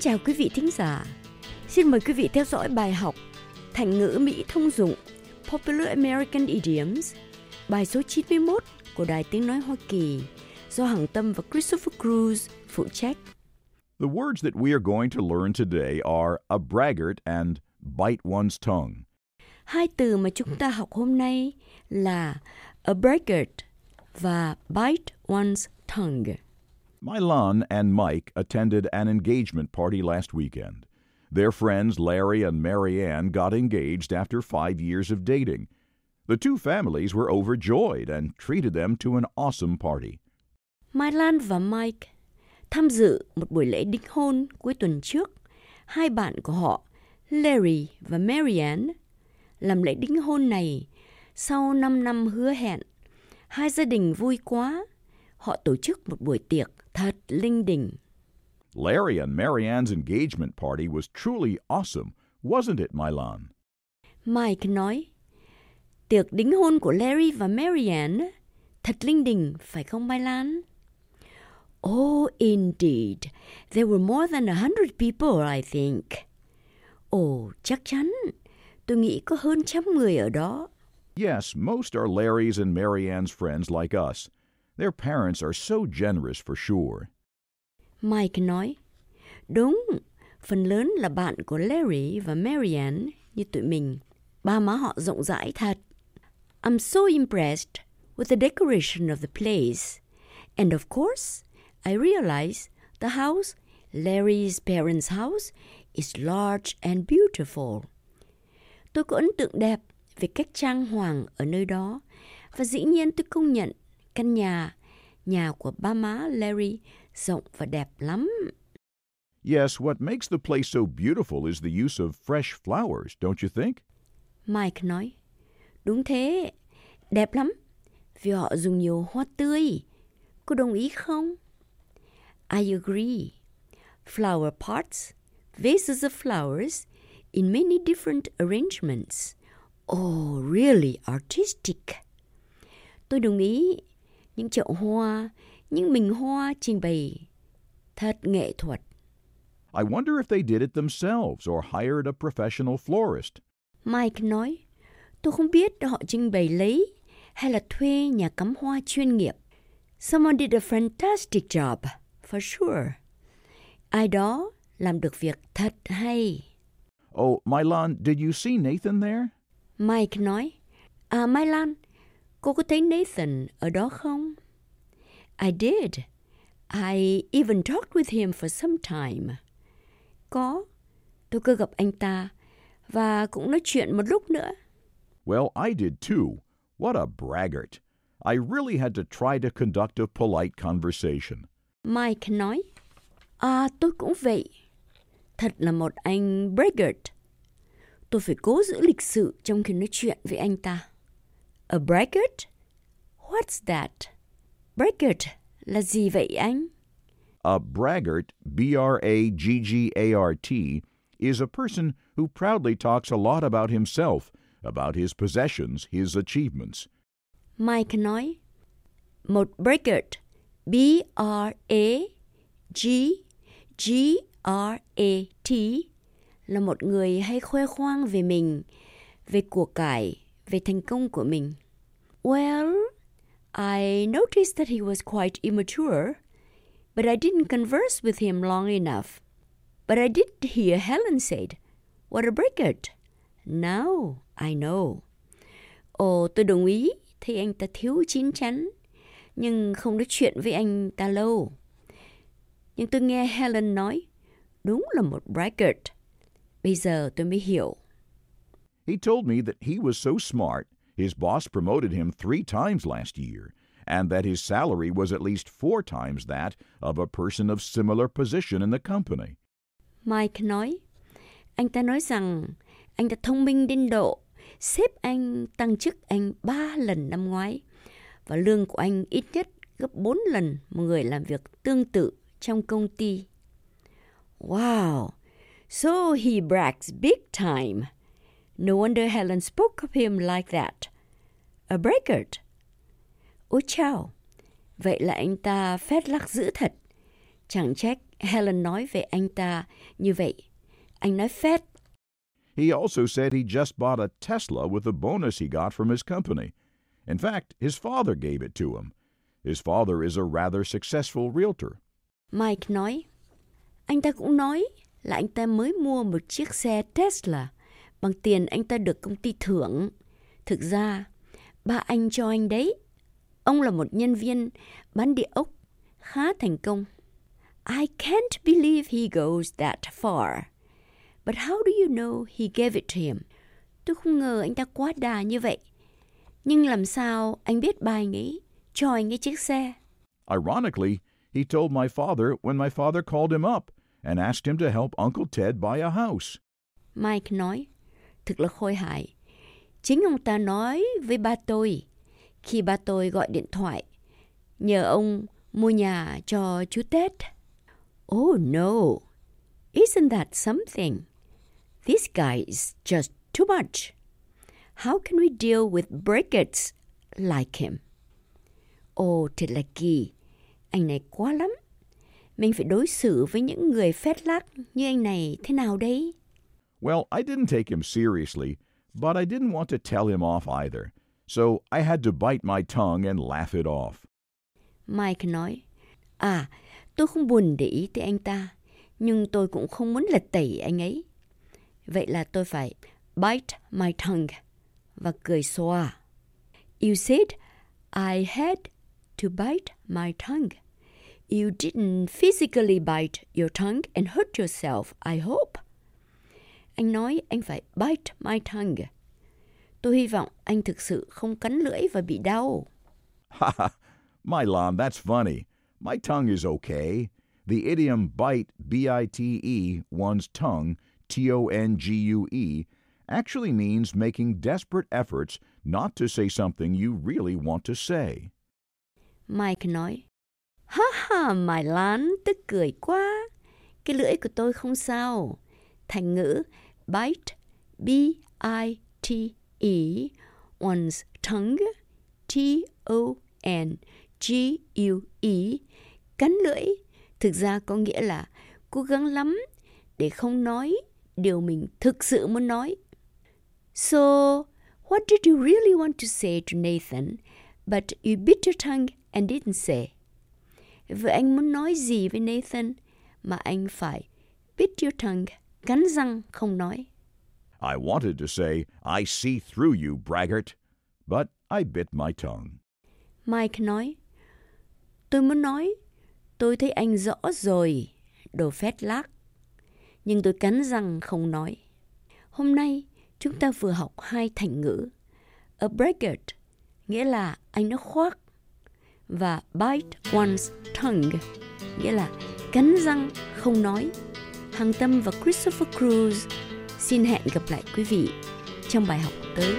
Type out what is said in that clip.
chào quý vị thính giả. Xin mời quý vị theo dõi bài học Thành ngữ Mỹ thông dụng Popular American Idioms, bài số 91 của Đài Tiếng Nói Hoa Kỳ do Hằng Tâm và Christopher Cruz phụ trách. The words that we are going to learn today are a braggart and bite one's tongue. Hai từ mà chúng ta học hôm nay là a braggart và bite one's tongue. Milan and Mike attended an engagement party last weekend. Their friends Larry and Marianne got engaged after five years of dating. The two families were overjoyed and treated them to an awesome party. Mai Lan và Mike tham dự một buổi lễ đính hôn cuối tuần trước. Hai bạn của họ, Larry và Marianne, làm lễ đính hôn này sau 5 năm hứa hẹn. Hai gia đình vui quá. Họ tổ chức một buổi tiệc thật linh đình. Larry and Marianne's engagement party was truly awesome, wasn't it, Milan? Mike nói, tiệc đính hôn của Larry và Marianne thật linh đình, phải không Mai Lan? Oh, indeed. There were more than a hundred people, I think. Oh, chắc chắn. Tôi nghĩ có hơn trăm người ở đó. Yes, most are Larry's and Marianne's friends like us. Their parents are so generous for sure. Mike nói, đúng, phần lớn là bạn của Larry và Marianne như tụi mình. Ba má họ rộng rãi thật. I'm so impressed with the decoration of the place. And of course, I realize the house, Larry's parents' house, is large and beautiful. Tôi có ấn tượng đẹp về cách trang hoàng ở nơi đó. Và dĩ nhiên tôi công nhận căn nhà, nhà của ba má Larry rộng và đẹp lắm. Yes, what makes the place so beautiful is the use of fresh flowers, don't you think? Mike nói, đúng thế, đẹp lắm, vì họ dùng nhiều hoa tươi. Cô đồng ý không? I agree. Flower pots, vases of flowers, in many different arrangements. Oh, really artistic. Tôi đồng ý. Những chậu hoa, những bình hoa trình bày thật nghệ thuật. I wonder if they did it themselves or hired a professional florist. Mike nói, tôi không biết họ trình bày lấy hay là thuê nhà cắm hoa chuyên nghiệp. Someone did a fantastic job, for sure. Ai đó làm được việc thật hay. Oh, Milan, did you see Nathan there? Mike nói, à Mai Lan, cô có thấy Nathan ở đó không? I did. I even talked with him for some time. Có, tôi cứ gặp anh ta và cũng nói chuyện một lúc nữa. Well, I did too. What a braggart. I really had to try to conduct a polite conversation. Mike nói, à tôi cũng vậy. Thật là một anh braggart. Tôi phải cố giữ lịch sự trong khi nói chuyện với anh ta. A braggart? What's that? Braggart là gì vậy anh? A braggart, B R A G G A R T, is a person who proudly talks a lot about himself, about his possessions, his achievements. Mike nói, một braggart, B R A G G R A T là một người hay khoe khoang về mình, về của cải, về thành công của mình. Well, I noticed that he was quite immature, but I didn't converse with him long enough. But I did hear Helen said, What a braggart! Now I know. Ồ, tôi đồng ý, thì anh ta thiếu chín chắn, nhưng không nói chuyện với anh ta lâu. Nhưng tôi nghe Helen nói, đúng là một braggart. Bây giờ tôi mới hiểu. He told me that he was so smart, his boss promoted him three times last year, and that his salary was at least four times that of a person of similar position in the company. Mike nói, anh ta nói rằng anh ta thông minh đến độ sếp anh tăng chức anh ba lần năm ngoái và lương của anh ít nhất gấp bốn lần một người làm việc tương tự trong công ty. Wow! So he brags big time. No wonder Helen spoke of him like that. A braggart. Ôi chào! Vậy là anh ta phét lắc dữ thật. Chẳng trách Helen nói về anh ta như vậy. Anh nói phét. He also said he just bought a Tesla with the bonus he got from his company. In fact, his father gave it to him. His father is a rather successful realtor. Mike nói, anh ta cũng nói là anh ta mới mua một chiếc xe Tesla bằng tiền anh ta được công ty thưởng. Thực ra, ba anh cho anh đấy. Ông là một nhân viên bán địa ốc khá thành công. I can't believe he goes that far. But how do you know he gave it to him? Tôi không ngờ anh ta quá đà như vậy. Nhưng làm sao anh biết ba anh ấy cho anh ấy chiếc xe? Ironically, he told my father when my father called him up and asked him to help Uncle Ted buy a house. Mike nói, thực là khôi hài. Chính ông ta nói với ba tôi khi ba tôi gọi điện thoại nhờ ông mua nhà cho chú Tết. Oh no, isn't that something? This guy is just too much. How can we deal with brackets like him? Ồ, oh, thật là kỳ. Anh này quá lắm. Mình phải đối xử với những người phét lác như anh này thế nào đấy? Well, I didn't take him seriously, but I didn't want to tell him off either. So I had to bite my tongue and laugh it off. Mike nói, à, tôi không buồn để ý tới anh ta, nhưng tôi cũng không muốn lật tẩy anh ấy. Vậy là tôi phải bite my tongue và cười xoa. You said I had to bite my tongue. You didn't physically bite your tongue and hurt yourself, I hope. Anh nói anh phải bite my tongue. Tôi hy vọng anh thực sự không cắn lưỡi và bị đau. Ha, Milan, that's funny. My tongue is okay. The idiom bite, B-I-T-E, one's tongue, T-O-N-G-U-E, actually means making desperate efforts not to say something you really want to say. Mike nói, Ha ha, Mai Lan, tức cười quá. Cái lưỡi của tôi không sao. Thành ngữ bite, B-I-T-E, one's tongue, T-O-N-G-U-E, cắn lưỡi, thực ra có nghĩa là cố gắng lắm để không nói điều mình thực sự muốn nói. So, what did you really want to say to Nathan, but you bit your tongue and didn't say? Vậy anh muốn nói gì với Nathan mà anh phải bit your tongue, cắn răng không nói? I wanted to say, I see through you, braggart, but I bit my tongue. Mike nói, tôi muốn nói, tôi thấy anh rõ rồi, đồ phét lác. Nhưng tôi cắn răng không nói. Hôm nay, chúng ta vừa học hai thành ngữ. A braggart, nghĩa là anh nó khoác. Và bite one's tongue, nghĩa là cắn răng không nói. Hằng Tâm và Christopher Cruz xin hẹn gặp lại quý vị trong bài học tới.